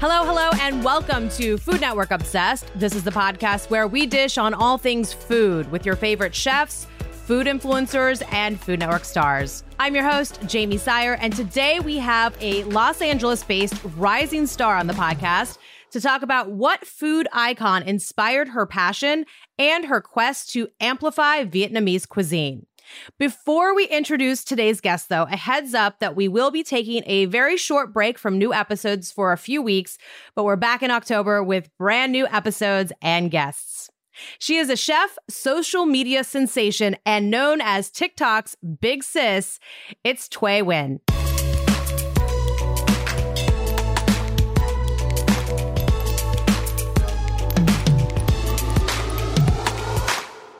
Hello, hello, and welcome to Food Network Obsessed. This is the podcast where we dish on all things food with your favorite chefs, food influencers, and Food Network stars. I'm your host, Jamie Sire, and today we have a Los Angeles based rising star on the podcast to talk about what food icon inspired her passion and her quest to amplify Vietnamese cuisine. Before we introduce today's guest, though, a heads up that we will be taking a very short break from new episodes for a few weeks, but we're back in October with brand new episodes and guests. She is a chef, social media sensation, and known as TikTok's Big Sis. It's Thuy Nguyen.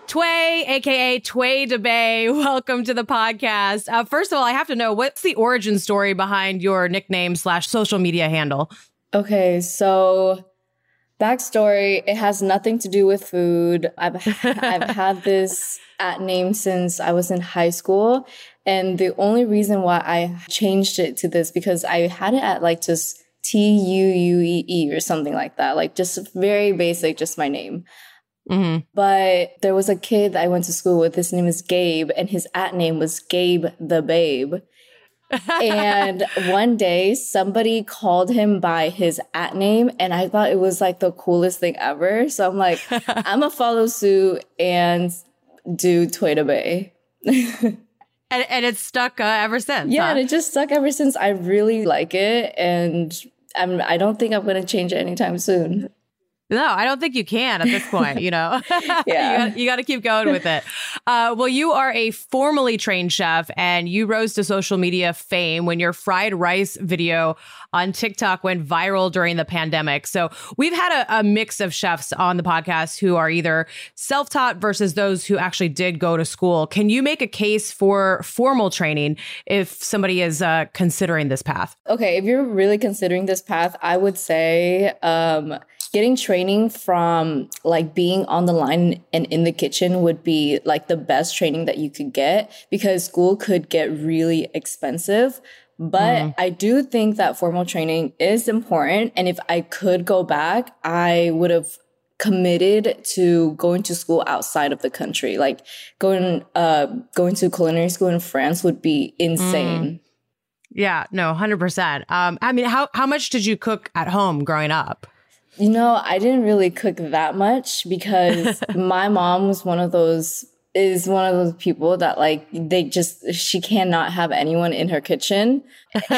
Thuy, aka Thuy DeBay, welcome to the podcast. Uh, first of all, I have to know what's the origin story behind your nickname slash social media handle? Okay, so backstory: it has nothing to do with food. I've I've had this at name since I was in high school, and the only reason why I changed it to this because I had it at like just T U U E E or something like that, like just very basic, just my name. Mm-hmm. But there was a kid that I went to school with. His name is Gabe, and his at name was Gabe the Babe. and one day somebody called him by his at name, and I thought it was like the coolest thing ever. So I'm like, I'm gonna follow suit and do Thuy DeBay. and, and it's stuck uh, ever since. Yeah, huh? and it just stuck ever since. I really like it, and I'm, I don't think I'm gonna change it anytime soon. No, I don't think you can at this point. You know, yeah, you got to keep going with it. Uh, well, you are a formally trained chef, and you rose to social media fame when your fried rice video on TikTok went viral during the pandemic. So we've had a, a mix of chefs on the podcast who are either self-taught versus those who actually did go to school. Can you make a case for formal training if somebody is uh, considering this path? Okay, if you're really considering this path, I would say. Um, getting training from like being on the line and in the kitchen would be like the best training that you could get because school could get really expensive. But mm. I do think that formal training is important. And if I could go back, I would have committed to going to school outside of the country. Like going, uh, going to culinary school in France would be insane. Mm. Yeah, no, 100%. Um, I mean, how, how much did you cook at home growing up? You know, I didn't really cook that much because my mom was one of those is one of those people that like they just she cannot have anyone in her kitchen.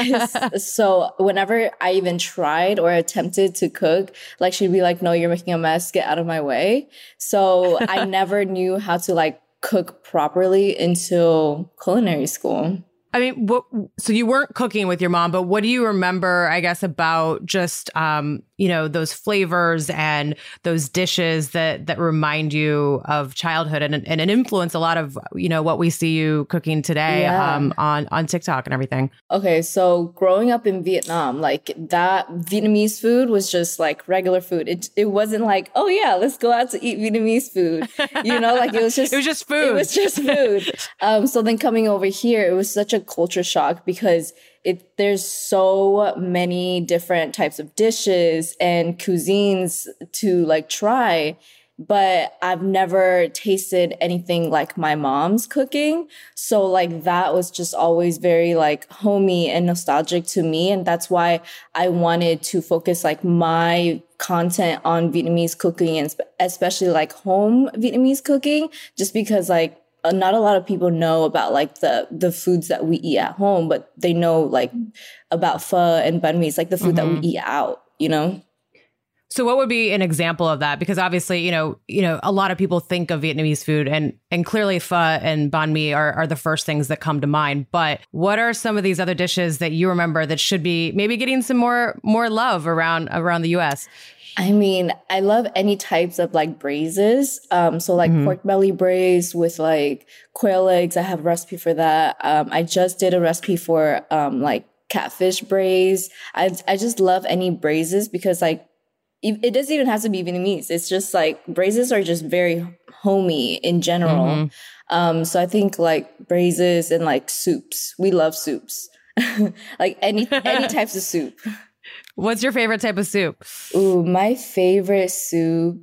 so whenever I even tried or attempted to cook, like she'd be like, "No, you're making a mess. Get out of my way." So I never knew how to like cook properly until culinary school. I mean, what, so you weren't cooking with your mom, but what do you remember, I guess, about just, um, you know, those flavors and those dishes that, that remind you of childhood and, and it influence a lot of, you know, what we see you cooking today, yeah. um, on, on TikTok and everything. Okay. So growing up in Vietnam, like that Vietnamese food was just like regular food. It, it wasn't like, oh yeah, let's go out to eat Vietnamese food. You know, like it was just, it was just food. It was just food. um, so then coming over here, it was such a culture shock because it there's so many different types of dishes and cuisines to like try but I've never tasted anything like my mom's cooking. So like that was just always very like homey and nostalgic to me. And that's why I wanted to focus like my content on Vietnamese cooking and especially like home Vietnamese cooking, just because like not a lot of people know about like the the foods that we eat at home, but they know like about pho and banh mi. It's like the food mm-hmm. that we mm-hmm. eat out, you know. So what would be an example of that? Because obviously, you know, you know, a lot of people think of Vietnamese food and and clearly pho and banh mi are, are the first things that come to mind. But what are some of these other dishes that you remember that should be maybe getting some more more love around around the US? I mean, I love any types of like braises. Um, so like mm-hmm. pork belly braise with like quail eggs. I have a recipe for that. Um, I just did a recipe for um like catfish braise. I I just love any braises because like it doesn't even have to be Vietnamese. It's just like braises are just very homey in general. Mm-hmm. Um, so I think like braises and like soups. We love soups. like any any types of soup. What's your favorite type of soup? Ooh, my favorite soup.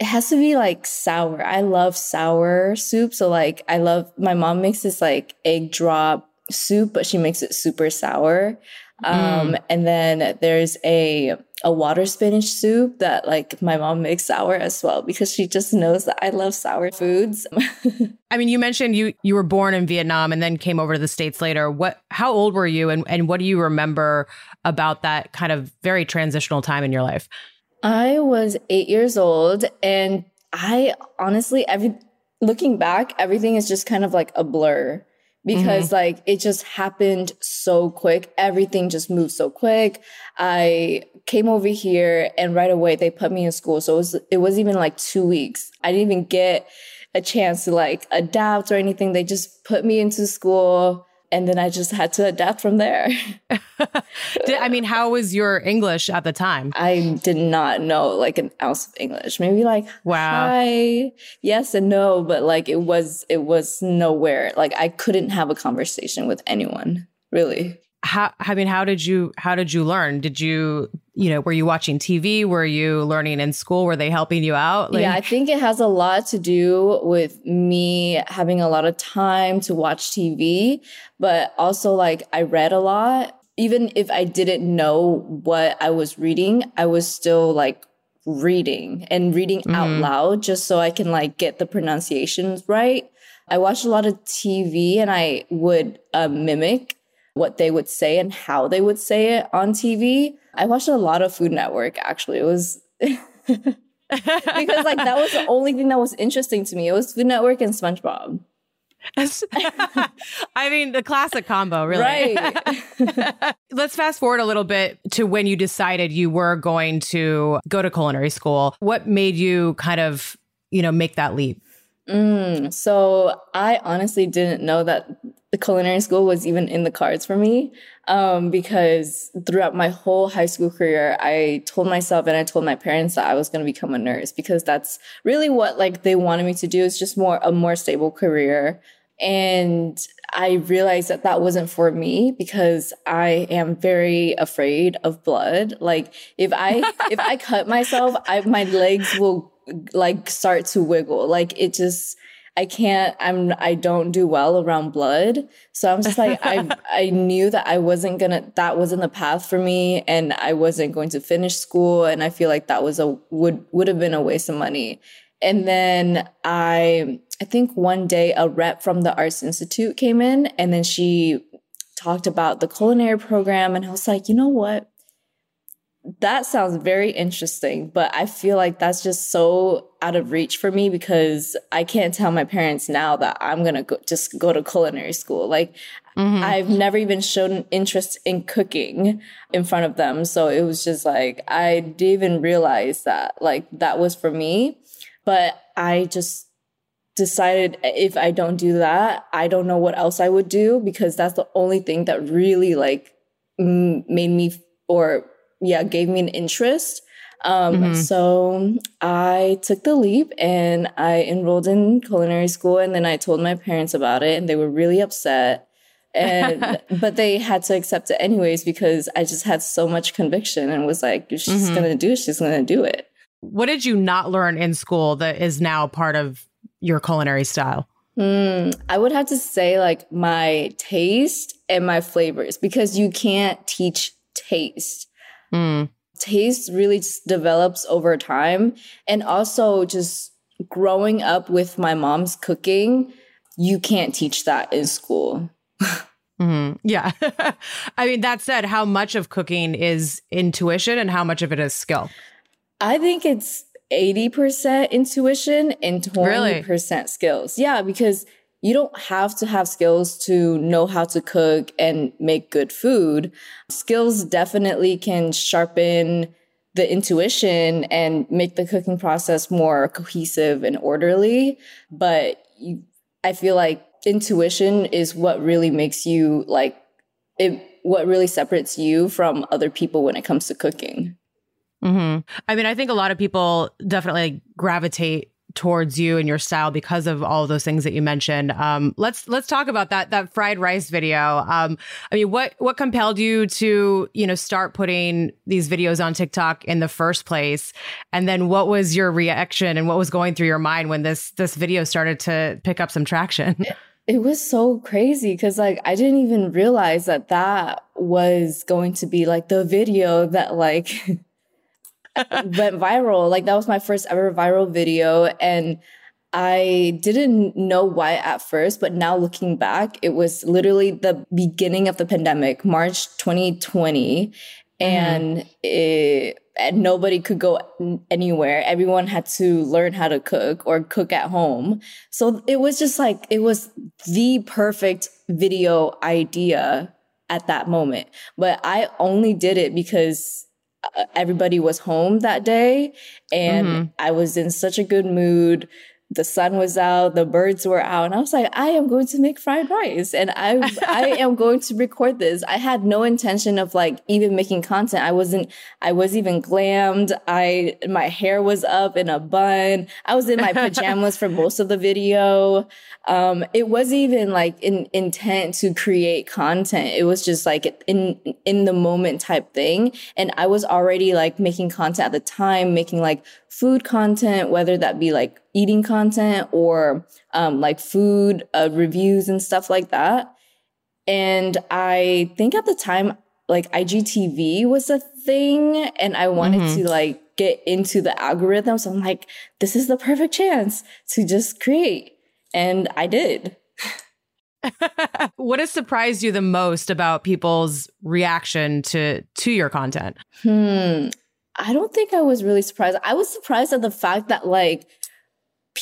It has to be like sour. I love sour soup. So like I love my mom makes this like egg drop soup, but she makes it super sour. Um, mm. and then there's a a water spinach soup that like my mom makes sour as well because she just knows that I love sour foods. I mean, you mentioned you you were born in Vietnam and then came over to the states later. What how old were you and and what do you remember about that kind of very transitional time in your life? I was 8 years old and I honestly every looking back everything is just kind of like a blur because mm-hmm. like it just happened so quick. Everything just moved so quick. I came over here and right away they put me in school. So it was, it was even like two weeks. I didn't even get a chance to like adapt or anything. They just put me into school and then I just had to adapt from there. did, I mean, how was your English at the time? I did not know like an ounce of English. Maybe like wow, hi, yes and no, but like it was it was nowhere. Like I couldn't have a conversation with anyone really how i mean how did you how did you learn? Did you you know were you watching tv were you learning in school? Were they helping you out? Like- yeah i think it has a lot to do with me having a lot of time to watch tv but also like i read a lot. Even if i didn't know what i was reading i was still like reading and reading mm-hmm. out loud just so i can like get the pronunciations right. I watched a lot of tv and i would uh, mimic what they would say and how they would say it on TV. I watched a lot of Food Network actually. It was because like that was the only thing that was interesting to me. It was Food Network and SpongeBob. I mean, the classic combo, really. Right. Let's fast forward a little bit to when you decided you were going to go to culinary school. What made you kind of, you know, make that leap? Mm, so I honestly didn't know that the culinary school was even in the cards for me um, because throughout my whole high school career i told myself and i told my parents that i was going to become a nurse because that's really what like they wanted me to do. Is just more a more stable career. And i realized that that wasn't for me because i am very afraid of blood. Like if i if i cut myself i my legs will like start to wiggle. Like it just I can't, I'm, I don't do well around blood. So I'm just like, I, I knew that I wasn't gonna, that wasn't the path for me and I wasn't going to finish school. And I feel like that was a, would, would have been a waste of money. And then I, I think one day a rep from the Arts Institute came in and then she talked about the culinary program. And I was like, you know what? That sounds very interesting, but I feel like that's just so out of reach for me because I can't tell my parents now that I'm going to go, just go to culinary school. Like mm-hmm. I've never even shown interest in cooking in front of them. So it was just like, I didn't even realize that like that was for me, but I just decided if I don't do that, I don't know what else I would do because that's the only thing that really like made me or yeah, gave me an interest. Um, mm-hmm. So I took the leap and I enrolled in culinary school. And then I told my parents about it, and they were really upset. And but they had to accept it anyways because I just had so much conviction and was like, "She's mm-hmm. gonna do it. She's gonna do it." What did you not learn in school that is now part of your culinary style? Mm, I would have to say like my taste and my flavors because you can't teach taste. Mm. Taste really just develops over time. And also, just growing up with my mom's cooking, you can't teach that in school. Mm-hmm. Yeah. I mean, that said, how much of cooking is intuition and how much of it is skill? I think it's 80% intuition and 20% really? skills. Yeah, because you don't have to have skills to know how to cook and make good food. Skills definitely can sharpen the intuition and make the cooking process more cohesive and orderly. But you, I feel like intuition is what really makes you like it, what really separates you from other people when it comes to cooking. Mm-hmm. I mean, I think a lot of people definitely gravitate towards you and your style because of all of those things that you mentioned. Um, let's let's talk about that that fried rice video. Um, I mean, what what compelled you to you know start putting these videos on TikTok in the first place, and then what was your reaction and what was going through your mind when this this video started to pick up some traction? It was so crazy because like I didn't even realize that that was going to be like the video that like went viral. Like that was my first ever viral video and I didn't know why at first, but now looking back, it was literally the beginning of the pandemic, March 2020. Mm-hmm. And it, and nobody could go anywhere. Everyone had to learn how to cook or cook at home. So it was just like, it was the perfect video idea at that moment. But I only did it because everybody was home that day and mm-hmm. I was in such a good mood the sun was out, the birds were out, and I was like, I am going to make fried rice and I I am going to record this. I had no intention of like even making content. I wasn't I was even glammed. I my hair was up in a bun. I was in my pajamas for most of the video. Um, it wasn't even like in intent to create content. It was just like in in the moment type thing. And I was already like making content at the time, making like food content, whether that be like eating content or um, like food uh, reviews and stuff like that. And I think at the time, like IGTV was a thing, and I wanted mm-hmm. to like get into the algorithm. So I'm like, this is the perfect chance to just create. And I did. what has surprised you the most about people's reaction to to your content? Hmm. I don't think I was really surprised. I was surprised at the fact that like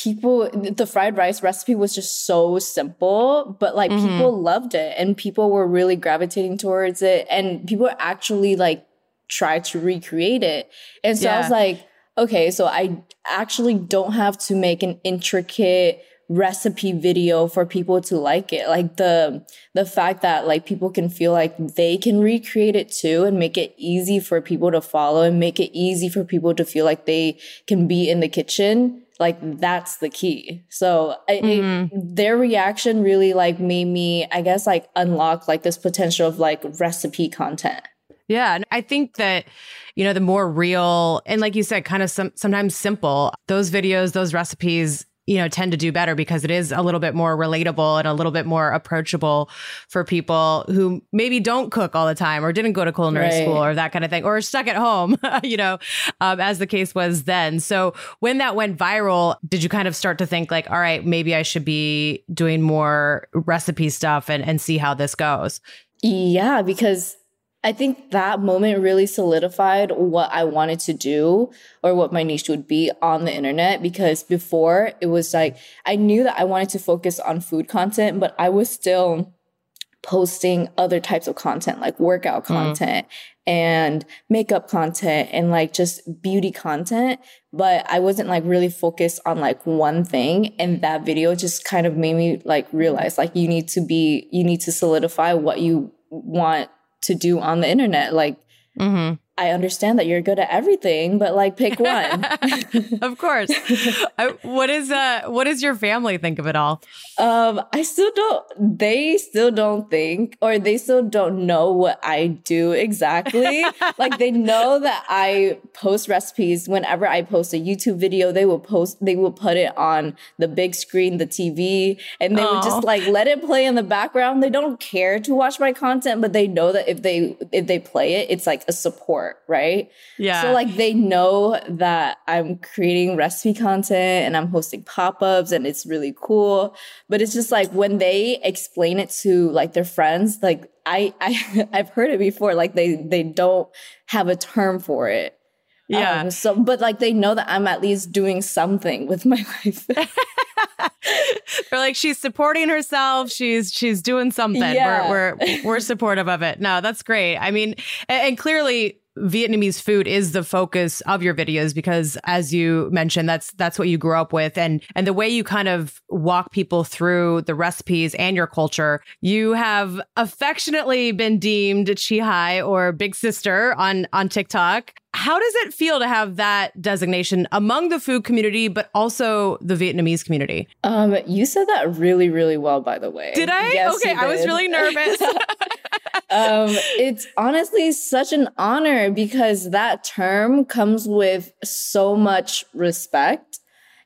people the fried rice recipe was just so simple, but like mm-hmm. people loved it and people were really gravitating towards it and people actually like tried to recreate it. And so yeah. I was like, okay, so I actually don't have to make an intricate recipe video for people to like it. Like the, the fact that like people can feel like they can recreate it too and make it easy for people to follow and make it easy for people to feel like they can be in the kitchen. Like that's the key. So mm-hmm. it, their reaction really like made me, I guess, like unlock like this potential of like recipe content. Yeah. And I think that, you know, the more real and like you said, kind of some, sometimes simple, those videos, those recipes, you know, tend to do better because it is a little bit more relatable and a little bit more approachable for people who maybe don't cook all the time or didn't go to culinary right. school or that kind of thing or stuck at home, you know, um, as the case was then. So when that went viral, did you kind of start to think like, all right, maybe I should be doing more recipe stuff and, and see how this goes? Yeah, because I think that moment really solidified what I wanted to do or what my niche would be on the internet because before it was like I knew that I wanted to focus on food content, but I was still posting other types of content like workout mm. content mm. and makeup content and like just beauty content but i wasn't like really focused on like one thing and that video just kind of made me like realize like you need to be you need to solidify what you want to do on the internet. Like, mm-hmm. I understand that you're good at everything, but like pick one. of course. I, what is uh what does your family think of it all? Um I still don't they still don't think or they still don't know what I do exactly. like they know that I post recipes whenever I post a YouTube video, they will post they will put it on the big screen, the TV, and they Aww. would just like let it play in the background. They don't care to watch my content, but they know that if they if they play it, it's like a support right? Yeah. So like they know that I'm creating recipe content and I'm hosting pop-ups and it's really cool. But it's just like when they explain it to like their friends, like I, I I've heard it before, like they they don't have a term for it. Yeah. Um, so, but like they know that I'm at least doing something with my life. They're like, she's supporting herself. She's she's doing something. Yeah. We're we're we're supportive of it. No, that's great. I mean, and, and clearly Vietnamese food is the focus of your videos because as you mentioned that's that's what you grew up with and and the way you kind of walk people through the recipes and your culture you have affectionately been deemed Chi Hai or big sister on on TikTok How does it feel to have that designation among the food community, but also the Vietnamese community? Um, you said that really, really well, by the way. Did I? Yes, okay, I was really nervous. um, it's honestly such an honor because that term comes with so much respect.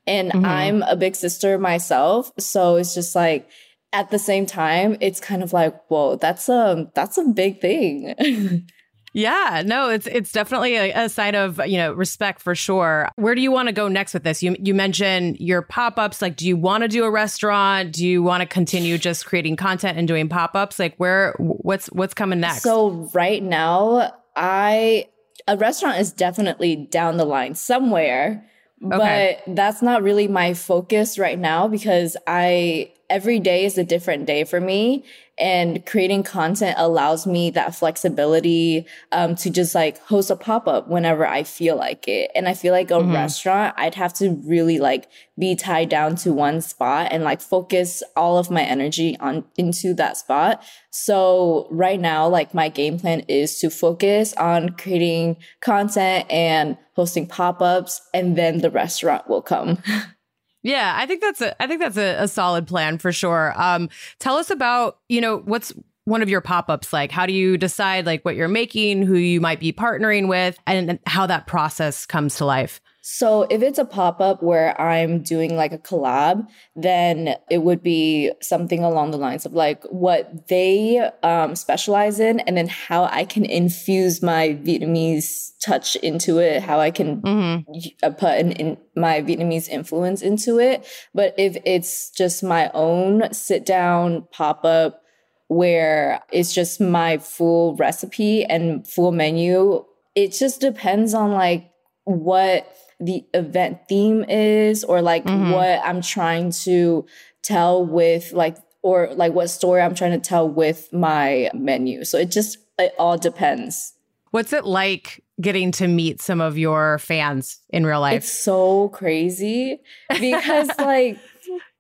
And mm-hmm. I'm a big sister myself. So it's just like, at the same time, it's kind of like, whoa, that's a that's a big thing. Yeah, no, it's it's definitely a, a, sign of you know respect for sure. Where do you want to go next with this? You you mentioned your pop ups. Like, do you want to do a restaurant? Do you want to continue just creating content and doing pop ups? Like, where what's what's coming next? So right now, I a restaurant is definitely down the line somewhere, okay. but that's not really my focus right now because I every day is a different day for me and creating content allows me that flexibility um, to just like host a pop-up whenever i feel like it. And i feel like a mm-hmm. restaurant i'd have to really like be tied down to one spot and like focus all of my energy on into that spot. So right now like my game plan is to focus on creating content and hosting pop-ups and then the restaurant will come Yeah, I think that's a I think that's a, a solid plan for sure. Um, tell us about you know what's one of your pop-ups like how do you decide like what you're making who you might be partnering with and how that process comes to life so if it's a pop-up where I'm doing like a collab, then it would be something along the lines of like what they um, specialize in and then how I can infuse my Vietnamese touch into it, how I can mm-hmm. Uh, put an, in my Vietnamese influence into it. But if it's just my own sit down pop-up where it's just my full recipe and full menu, it just depends on like what the event theme is or like mm-hmm. what I'm trying to tell with like or like what story I'm trying to tell with my menu. So it just it all depends. What's it like getting to meet some of your fans in real life? It's so crazy because like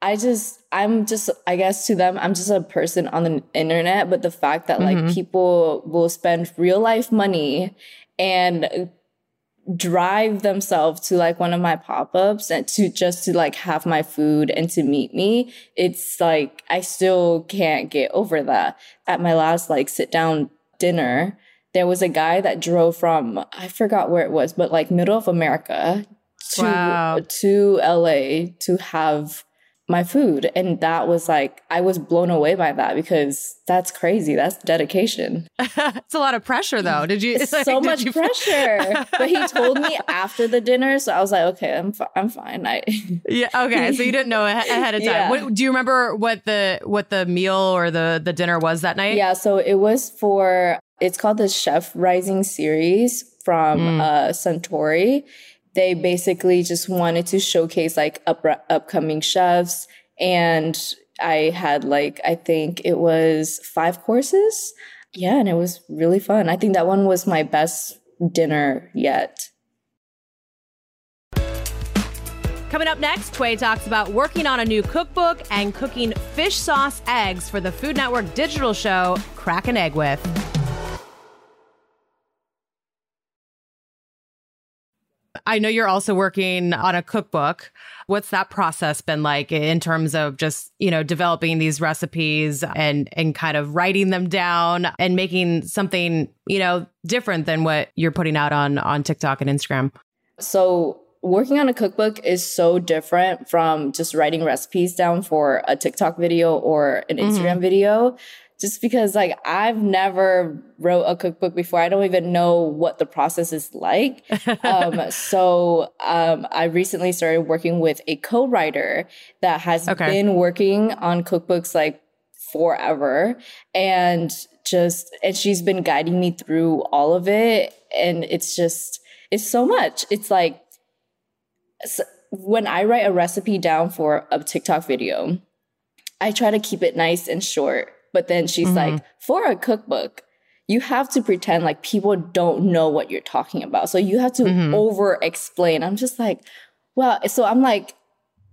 I just I'm just I guess to them I'm just a person on the internet, but the fact that mm-hmm. like people will spend real life money and drive themselves to like one of my pop-ups and to just to like have my food and to meet me it's like i still can't get over that at my last like sit down dinner there was a guy that drove from i forgot where it was but like middle of america to wow. to la to have my food. And that was like, I was blown away by that because that's crazy. That's dedication. it's a lot of pressure though. Did you? It's like, so much you... pressure. but he told me after the dinner. So I was like, okay, I'm, fi- I'm fine. I yeah. Okay. So you didn't know ahead of time. Yeah. What, do you remember what the, what the meal or the, the dinner was that night? Yeah. So it was for, it's called the Chef Rising series from mm. uh, Suntory they basically just wanted to showcase like up- upcoming chefs and I had like I think it was 5 courses. Yeah, and it was really fun. I think that one was my best dinner yet. Coming up next, Thuy talks about working on a new cookbook and cooking fish sauce eggs for the Food Network digital show Crack an Egg with. I know you're also working on a cookbook. What's that process been like in terms of just, you know, developing these recipes and and kind of writing them down and making something, you know, different than what you're putting out on on TikTok and Instagram? So, working on a cookbook is so different from just writing recipes down for a TikTok video or an mm-hmm. Instagram mm-hmm. video just because like I've never wrote a cookbook before. I don't even know what the process is like. um, so um, I recently started working with a co-writer that has okay. been working on cookbooks like forever and just and she's been guiding me through all of it and it's just it's so much. It's like so when I write a recipe down for a TikTok video, I try to keep it nice and short but then she's mm-hmm. like, for a cookbook, you have to pretend like people don't know what you're talking about. So you have to mm-hmm. over explain. I'm just like, well, so I'm like,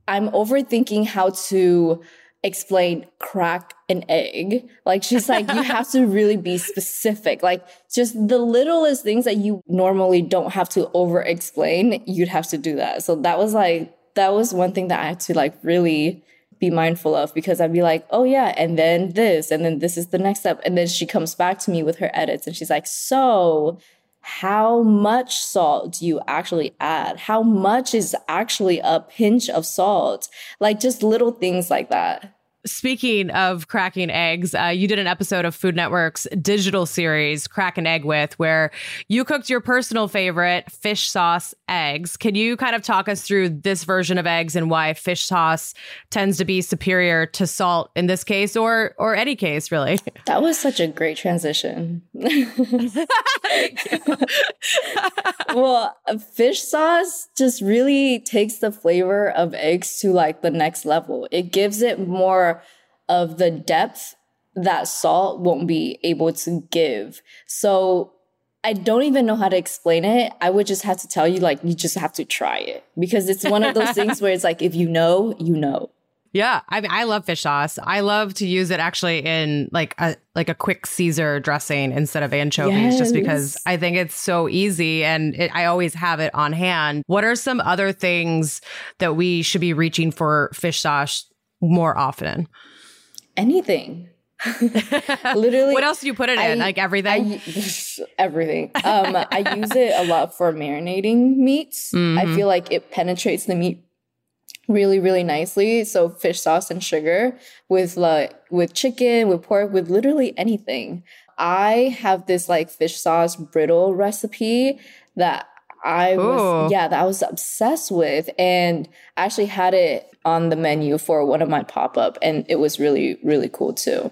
I'm overthinking how to explain crack an egg. Like she's like, you have to really be specific. Like just the littlest things that you normally don't have to over explain, you'd have to do that. So that was like, that was one thing that I had to like really be mindful of because I'd be like, oh yeah, and then this, and then this is the next step. And then she comes back to me with her edits and she's like, so how much salt do you actually add? How much is actually a pinch of salt? Like just little things like that. Speaking of cracking eggs, uh, you did an episode of Food Network's digital series, Crack an Egg With, where you cooked your personal favorite fish sauce eggs. Can you kind of talk us through this version of eggs and why fish sauce tends to be superior to salt in this case or or any case, really? That was such a great transition. well, fish sauce just really takes the flavor of eggs to like the next level. It gives it more of the depth that salt won't be able to give. So I don't even know how to explain it. I would just have to tell you, like, you just have to try it because it's one of those things where it's like, if you know, you know. Yeah, I mean, I love fish sauce. I love to use it actually in like a like a quick Caesar dressing instead of anchovies, yes. just because I think it's so easy and it, I always have it on hand. What are some other things that we should be reaching for fish sauce more often? Anything. Literally. what else do you put it in? Like everything? I, everything. Um, I use it a lot for marinating meats. Mm-hmm. I feel like it penetrates the meat really, really nicely. So fish sauce and sugar with like with chicken, with pork, with literally anything. I have this like fish sauce brittle recipe that I Ooh. was oh. yeah, that I was obsessed with and I actually had it on the menu for one of my pop-up and it was really really cool too.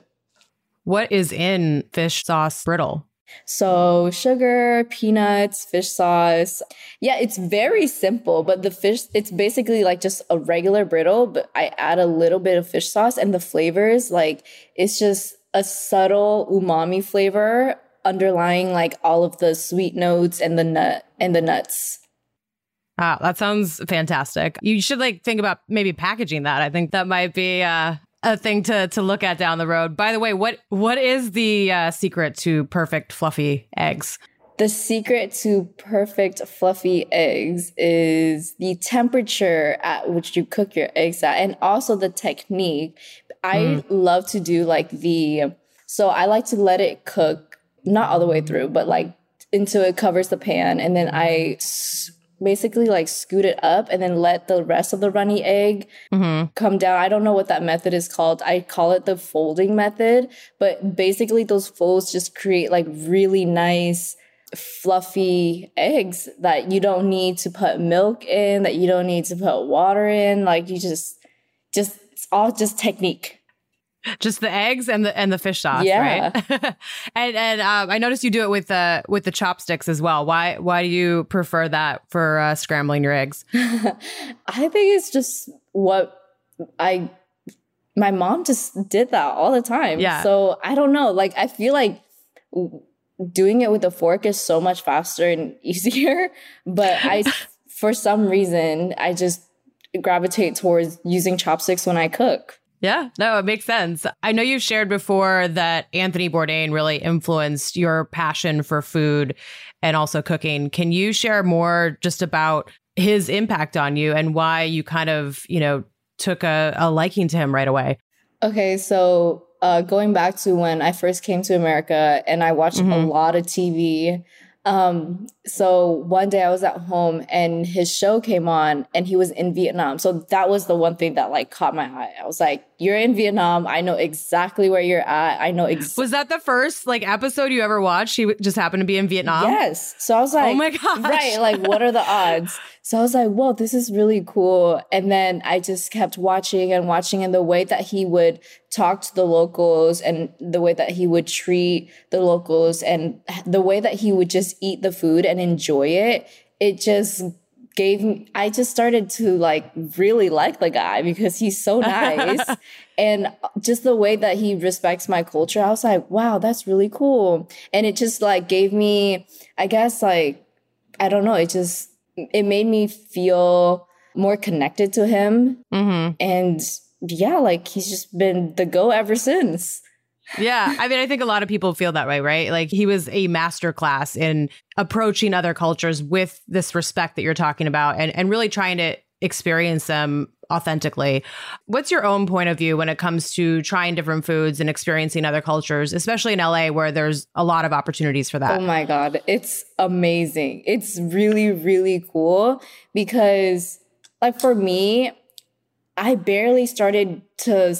What is in fish sauce brittle? So, sugar, peanuts, fish sauce. Yeah, it's very simple, but the fish, it's basically like just a regular brittle, but I add a little bit of fish sauce and the flavors, like, it's just a subtle umami flavor underlying like all of the sweet notes and the nut and the nuts. Ah, that sounds fantastic. You should like think about maybe packaging that. I think that might be uh, a thing to to look at down the road. By the way, what what is the uh, secret to perfect fluffy eggs? The secret to perfect fluffy eggs is the temperature at which you cook your eggs at, and also the technique. I mm. love to do like the so I like to let it cook not all the way through, but like until it covers the pan. And then I basically like scoot it up and then let the rest of the runny egg mm-hmm. come down. I don't know what that method is called. I call it the folding method, but basically those folds just create like really nice fluffy eggs that you don't need to put milk in, that you don't need to put water in. Like you just, just, it's all just technique just the eggs and the and the fish sauce, yeah. right? and and um, I noticed you do it with the with the chopsticks as well. Why why do you prefer that for uh, scrambling your eggs? I think it's just what I my mom just did that all the time. Yeah. So I don't know. Like I feel like doing it with a fork is so much faster and easier, but I for some reason I just gravitate towards using chopsticks when I cook. Yeah, no, it makes sense. I know you've shared before that Anthony Bourdain really influenced your passion for food and also cooking. Can you share more just about his impact on you and why you kind of, you know, took a, a liking to him right away? Okay, so uh, going back to when I first came to America and I watched mm-hmm. a lot of TV um, so one day I was at home and his show came on and he was in Vietnam. So that was the one thing that like caught my eye. I was like, you're in Vietnam. I know exactly where you're at. I know exactly. Was that the first like episode you ever watched? He just happened to be in Vietnam? Yes. So I was like, oh my God. Right. Like, what are the odds? So I was like, whoa, this is really cool. And then I just kept watching and watching and the way that he would talk to the locals and the way that he would treat the locals and the way that he would just eat the food and enjoy it. It just gave me, I just started to like really like the guy because he's so nice. and just the way that he respects my culture, I was like, wow, that's really cool. And it just like gave me, I guess, like, I don't know, it just, it made me feel more connected to him. Mm-hmm. And yeah, like he's just been the go ever since. yeah. I mean, I think a lot of people feel that way, right? Like he was a master class in approaching other cultures with this respect that you're talking about and, and really trying to experience them authentically. What's your own point of view when it comes to trying different foods and experiencing other cultures, especially in LA where there's a lot of opportunities for that? Oh my God. It's amazing. It's really, really cool because, like, for me, I barely started to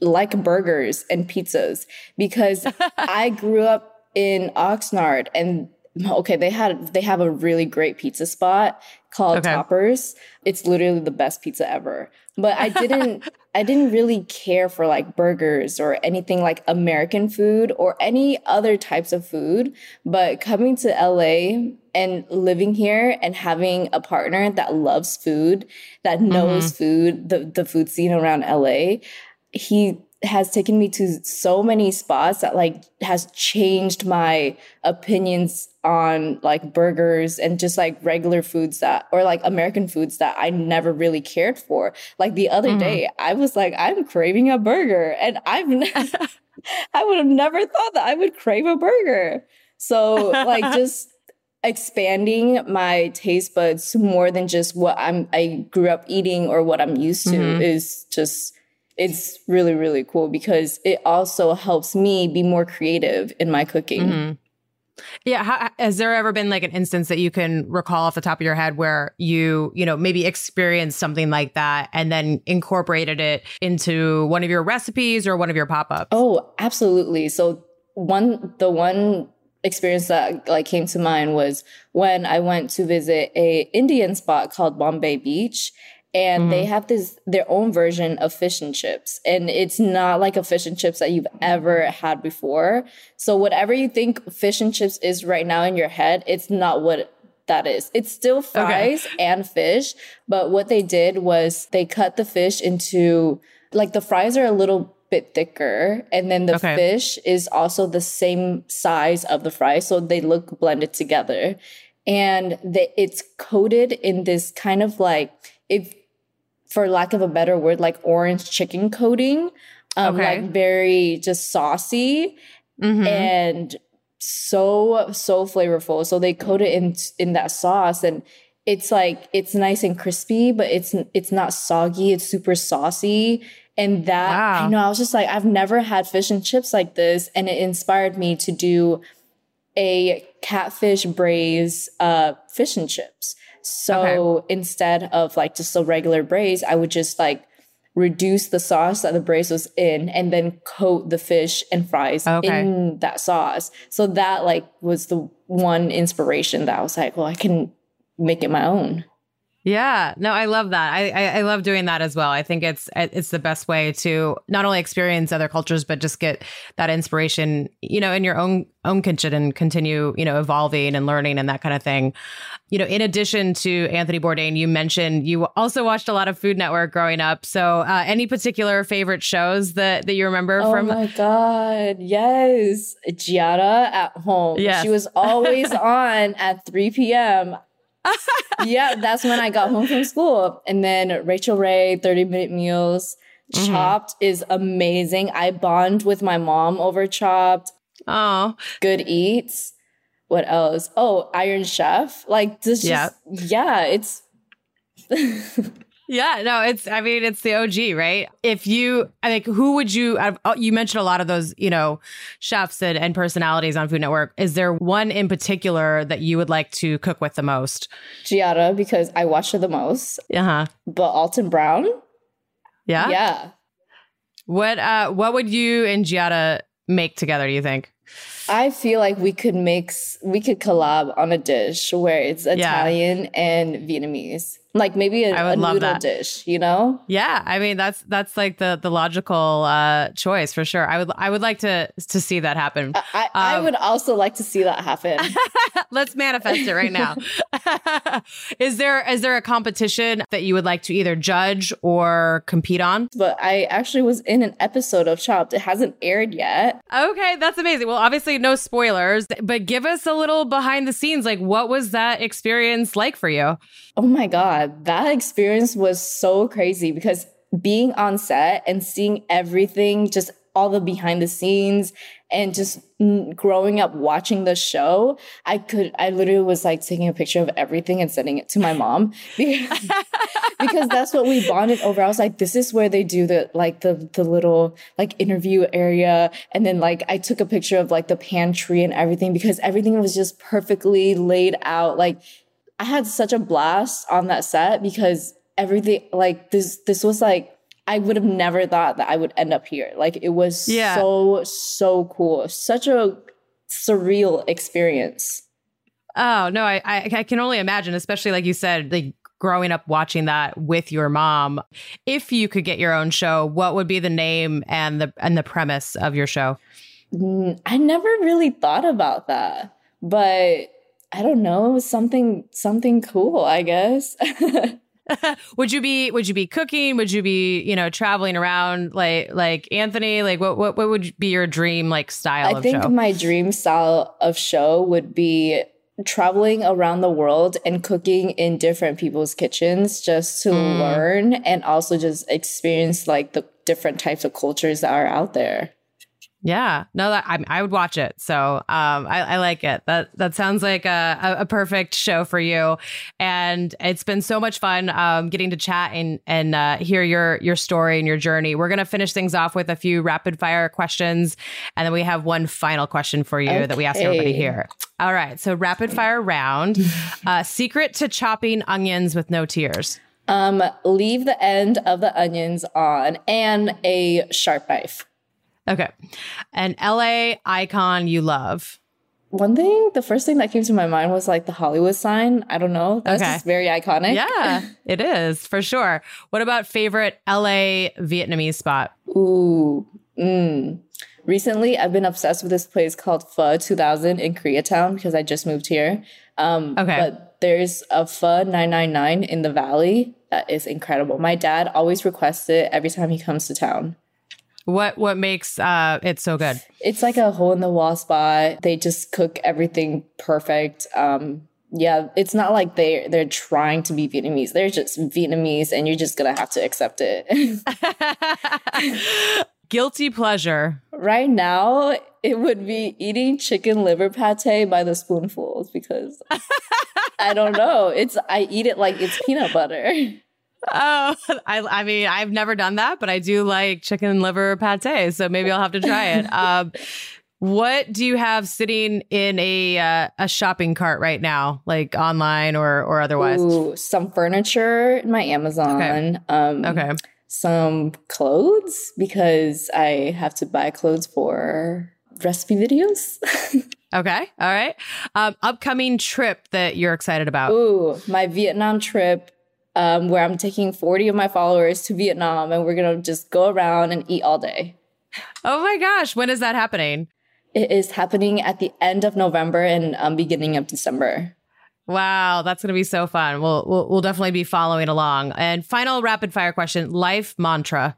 like burgers and pizzas because I grew up in Oxnard and okay, they had they have a really great pizza spot called okay. Toppers. It's literally the best pizza ever. But I didn't I didn't really care for like burgers or anything like American food or any other types of food. But coming to LA and living here and having a partner that loves food, that knows mm-hmm. food, the, the food scene around LA, he has taken me to so many spots that like has changed my opinions on like burgers and just like regular foods that or like American foods that I never really cared for. Like the other mm-hmm. day, I was like, I'm craving a burger, and I've I would have never thought that I would crave a burger. So like just expanding my taste buds more than just what I'm I grew up eating or what I'm used to mm-hmm. is just it's really really cool because it also helps me be more creative in my cooking. Mm-hmm. Yeah, how, has there ever been like an instance that you can recall off the top of your head where you, you know, maybe experienced something like that and then incorporated it into one of your recipes or one of your pop-ups? Oh, absolutely. So one the one experience that like came to mind was when I went to visit a Indian spot called Bombay Beach and mm-hmm. they have this their own version of fish and chips and it's not like a fish and chips that you've ever had before so whatever you think fish and chips is right now in your head it's not what that is it's still fries okay. and fish but what they did was they cut the fish into like the fries are a little bit thicker and then the okay. fish is also the same size of the fries so they look blended together and the, it's coated in this kind of like if for lack of a better word, like orange chicken coating. Um, okay. like very just saucy mm-hmm. and so so flavorful. So they coat it in in that sauce and it's like it's nice and crispy, but it's it's not soggy. It's super saucy. And that wow. I know I was just like I've never had fish and chips like this, and it inspired me to do a catfish braise uh, fish and chips. So okay. instead of like just a regular braise, I would just like reduce the sauce that the braise was in and then coat the fish and fries oh, okay. in that sauce. So that like was the one inspiration that I was like, well, I can make it my own. Yeah, no, I love that. I, I, I love doing that as well. I think it's it's the best way to not only experience other cultures, but just get that inspiration, you know, in your own own kitchen and continue, you know, evolving and learning and that kind of thing. You know, in addition to Anthony Bourdain, you mentioned you also watched a lot of Food Network growing up. So, uh, any particular favorite shows that that you remember oh from? Oh my god, yes, Giada at home. Yeah, she was always on at three p.m yeah, that's when I got home from school. And then Rachael Ray, 30 Minute Meals. Mm-hmm. Chopped is amazing. I bond with my mom over Chopped. Oh. Good Eats. What else? Oh, Iron Chef. Like this yeah. Just, yeah, it's Yeah, no, it's. I mean, it's the OG, right? If you, I think, who would you? Oh, you mentioned a lot of those, you know, chefs and, and personalities on Food Network. Is there one in particular that you would like to cook with the most? Giada, because I watch her the most. Uh huh. But Alton Brown. Yeah. Yeah. What uh What would you and Giada make together? Do you think? I feel like we could mix, we could collab on a dish where it's Italian yeah. and Vietnamese like maybe a, a noodle that. dish you know? Yeah i mean that's that's like the the logical uh choice for sure. I would i would like to to see that happen. I, I, um, I would also like to see that happen. Let's manifest it right now. Is there is there a competition that you would like to either judge or compete on? But i actually was in an episode of chopped. It hasn't aired yet. Okay that's amazing. Well obviously no spoilers but give us a little behind the scenes. Like what was that experience like for you? Oh my god that experience was so crazy because being on set and seeing everything, just all the behind the scenes and just growing up watching the show, I could, I literally was like taking a picture of everything and sending it to my mom because, because that's what we bonded over. I was like, this is where they do the, like the, the little like interview area. And then like I took a picture of like the pantry and everything because everything was just perfectly laid out. Like I had such a blast on that set because everything, like this, this was like, I would have never thought that I would end up here. Like it was yeah. so so cool, such a surreal experience. Oh no, I, I I can only imagine, especially like you said, like growing up watching that with your mom. If you could get your own show, what would be the name and the and the premise of your show? Mm, I never really thought about that, but I don't know, something something cool, I guess. would you be would you be cooking would you be you know traveling around like like anthony like what what, what would be your dream like style i think show? my dream style of show would be traveling around the world and cooking in different people's kitchens just to mm. learn and also just experience like the different types of cultures that are out there yeah, no, that I, I would watch it. So um, I, I like it. That that sounds like a, a perfect show for you, and it's been so much fun um, getting to chat and and uh, hear your your story and your journey. We're gonna finish things off with a few rapid fire questions, and then we have one final question for you okay. that we ask everybody here. All right, so rapid fire round. Uh, secret to chopping onions with no tears. Um, leave the end of the onions on and a sharp knife. Okay. An LA icon you love. One thing, the first thing that came to my mind was like the Hollywood sign. I don't know. That's okay. just very iconic. Yeah, it is for sure. What about favorite LA Vietnamese spot? Ooh. Mm. Recently, I've been obsessed with this place called Pho 2000 in Koreatown because I just moved here. Um, okay. But there's a Pho 999 in the valley that is incredible. My dad always requests it every time he comes to town. What what makes uh, it so good? It's like a hole in the wall spot. They just cook everything perfect. Um, yeah, it's not like they they're trying to be Vietnamese. They're just Vietnamese, and you're just gonna have to accept it. Guilty pleasure. Right now, it would be eating chicken liver pate by the spoonfuls because I don't know. It's I eat it like it's peanut butter. Oh, I, I mean, I've never done that, but I do like chicken liver pate, so maybe I'll have to try it. Um, what do you have sitting in a uh, a shopping cart right now, like online or or otherwise? Ooh, some furniture in my Amazon. Okay. Um, okay. Some clothes because I have to buy clothes for recipe videos. okay. All right. Um, upcoming trip that you're excited about? Ooh, my Vietnam trip um, where I'm taking 40 of my followers to Vietnam and we're going to just go around and eat all day. Oh my gosh. When is that happening? It is happening at the end of November and um, beginning of December. Wow, that's going to be so fun. We'll, we'll we'll definitely be following along. And final rapid fire question: life mantra.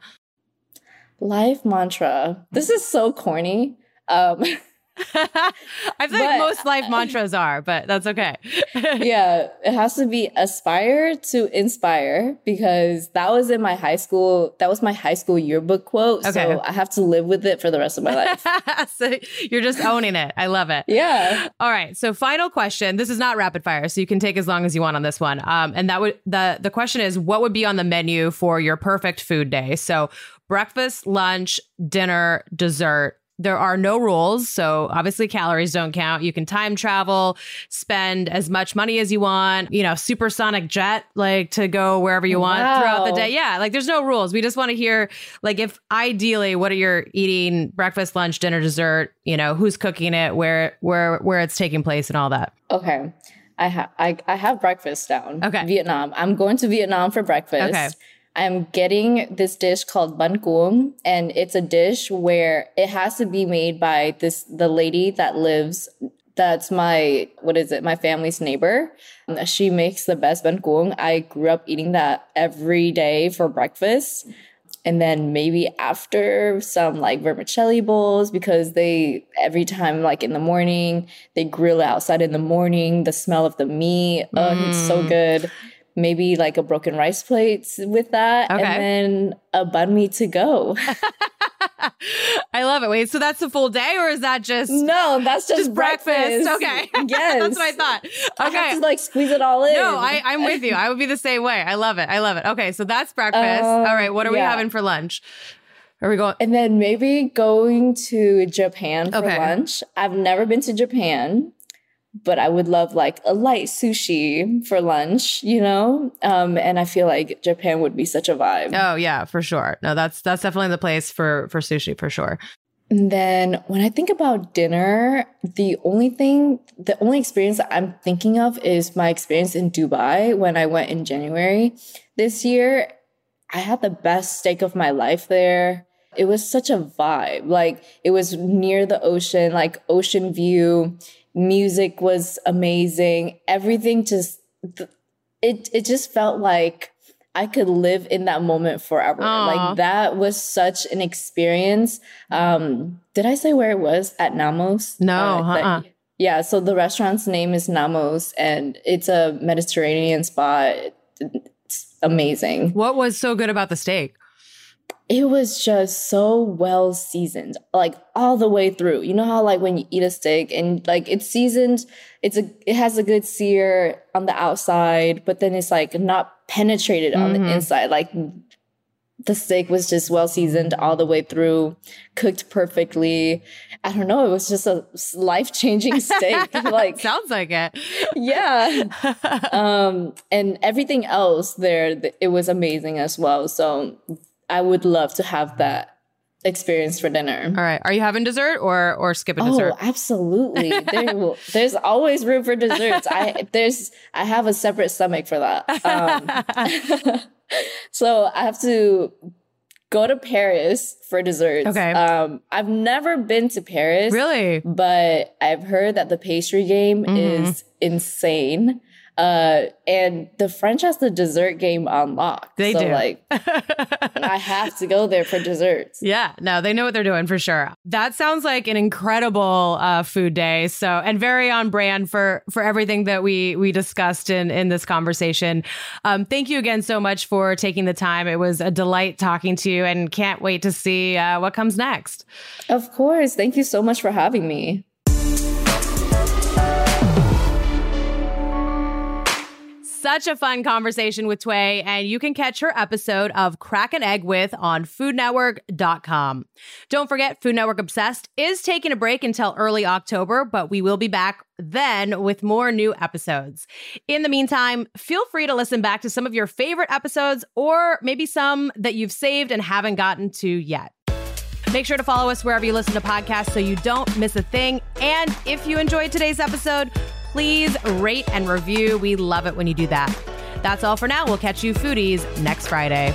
Life mantra. This is so corny. Um, I think but, most life mantras are, but that's okay. yeah, it has to be aspire to inspire because that was in my high school. That was my high school yearbook quote. Okay. So I have to live with it for the rest of my life. so you're just owning it. I love it. Yeah. All right. So final question. This is not rapid fire, so you can take as long as you want on this one. Um, and that would the the question is, what would be on the menu for your perfect food day? So breakfast, lunch, dinner, dessert there are no rules. So obviously calories don't count. You can time travel, spend as much money as you want, you know, supersonic jet, like to go wherever you want wow. throughout the day. Yeah. Like there's no rules. We just want to hear like if ideally what are you eating breakfast, lunch, dinner, dessert, you know, who's cooking it, where, where, where it's taking place and all that. Okay. I have I, I have breakfast down. Okay. Vietnam. I'm going to Vietnam for breakfast. Okay. I'm getting this dish called bun cuong, and it's a dish where it has to be made by this the lady that lives. That's my what is it? My family's neighbor. She makes the best bun cuong. I grew up eating that every day for breakfast. And then maybe after some like vermicelli bowls because they every time like in the morning they grill outside in the morning the smell of the meat oh it's so mm. good maybe like a broken rice plate with that, Okay. and then a banh mi to go. I love it. Wait, so that's a full day, or is that just no, that's just, just breakfast? Okay, Yes, that's what I thought. I Okay, have to like squeeze it all in. no, I, I'm with you. I would be the same way. I love it. I love it. Okay, so that's breakfast. Um, All right, what are we having for lunch? Are we going? And then maybe going to Japan for Okay. lunch. I've never been to Japan, but I would love like a light sushi for lunch, you know? Um, and I feel like Japan would be such a vibe. Oh yeah, for sure. No, that's that's definitely the place for for sushi for sure. And then when I think about dinner, the only thing, the only experience that I'm thinking of is my experience in Dubai when I went in January this year. I had the best steak of my life there. It was such a vibe. Like it was near the ocean, like ocean view. Music was amazing. Everything just, it, it just felt like I could live in that moment forever. Aw. Like that was such an experience. Um, did I say where it was? At Nammos? No, that- uh-uh. yeah, so the restaurant's name is Nammos and it's a Mediterranean spot. It's amazing. What was so good about the steak? It was just so well seasoned, like all the way through. You know how like when you eat a steak and like it's seasoned, it's a it has a good sear on the outside, but then it's like not penetrated on Mhm. the inside. Like the steak was just well seasoned all the way through, cooked perfectly. I don't know, it was just a life changing steak. like Sounds like it. yeah. um and everything else there it was amazing as well so i would love to have that experience for dinner All right. Are you having dessert or or skip a Oh, dessert? absolutely. There will, there's always room for desserts. I there's I have a separate stomach for that. Um, so I have to go to Paris for desserts. Okay. Um, I've never been to Paris. really? but I've heard that the pastry game Mhm. is insane. Uh, and the French has the dessert game unlocked. They so, do. Like, I have to go there for desserts. Yeah, no, they know what they're doing for sure. That sounds like an incredible uh, food day. So, and very on brand for for everything that we we discussed in in this conversation. Um, thank you again so much for taking the time. It was a delight talking to you, and can't wait to see uh, what comes next. Of course. Thank you so much for having me. Such a fun conversation with Thuy, and you can catch her episode of Crack an Egg with on foodnetwork.com. Don't forget, Food Network Obsessed is taking a break until early October, but we will be back then with more new episodes. In the meantime, feel free to listen back to some of your favorite episodes or maybe some that you've saved and haven't gotten to yet. Make sure to follow us wherever you listen to podcasts so you don't miss a thing. And if you enjoyed today's episode, please rate and review. We love it when you do that. That's all for now. We'll catch you foodies next Friday.